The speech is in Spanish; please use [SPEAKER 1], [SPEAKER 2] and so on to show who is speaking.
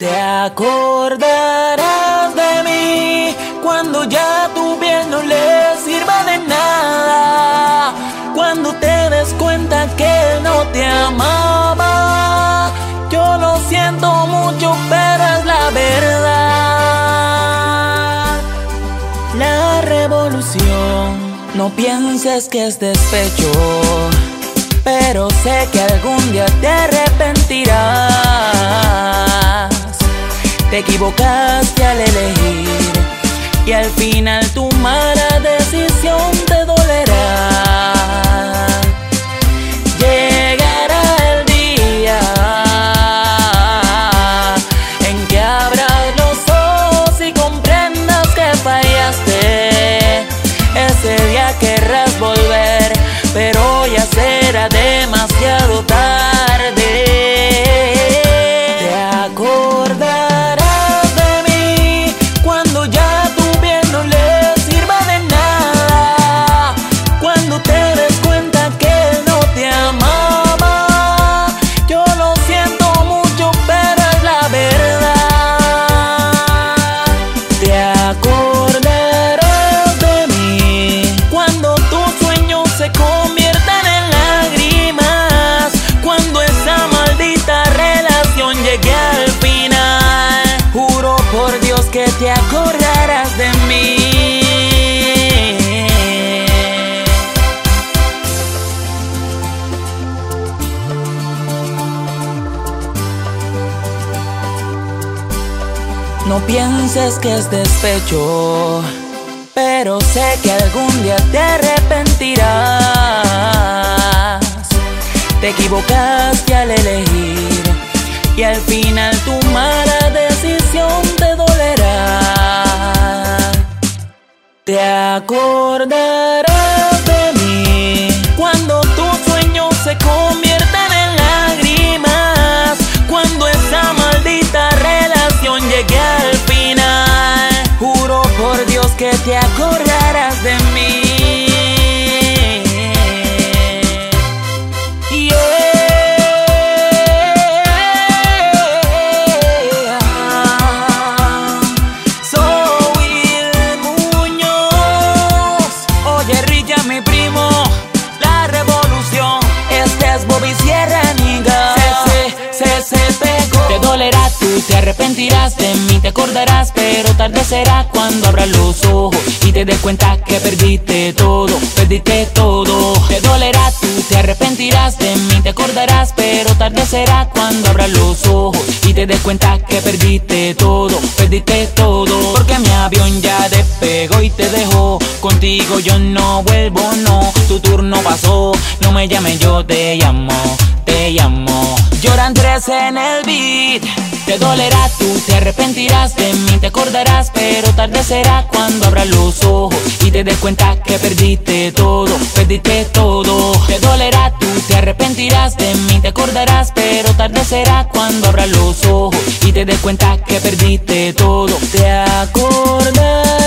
[SPEAKER 1] Te acordarás de mí cuando ya tu bien no le sirva de nada. Cuando te des cuenta que no te amaba. Yo lo siento mucho, pero es la verdad. La revolución, no pienses que es despecho. Pero sé que algún día te arrepentirás. Te equivocaste al elegir y al final tu mala decisión te dolerá. Llegará el día en que abras los ojos y comprendas que fallaste. Ese día querrás volver, No pienses que es despecho, pero sé que algún día te arrepentirás. Te equivocaste al elegir y al final tu mala decisión te dolerá. Te acordarás se, se, se pegó. Te dolerá, tú te arrepentirás de mí, te acordarás, pero tarde será cuando abras los ojos y te des cuenta que perdiste todo, perdiste todo. Te dolerá, tú te arrepentirás de mí, te acordarás, pero tarde será cuando abras los ojos y te des cuenta que perdiste todo, perdiste todo. Porque mi avión ya despegó y te dejó. Contigo yo no vuelvo, no. Tu turno pasó, no me llames, yo te llamo, te llamo. Lloran tres en el beat. Te dolerá, tú te arrepentirás de mí, te acordarás, pero tarde será cuando abras los ojos y te des cuenta que perdiste todo, perdiste todo. Te dolerá, tú te arrepentirás de mí, te acordarás, pero tarde será cuando abras los ojos y te des cuenta que perdiste todo. Te acordarás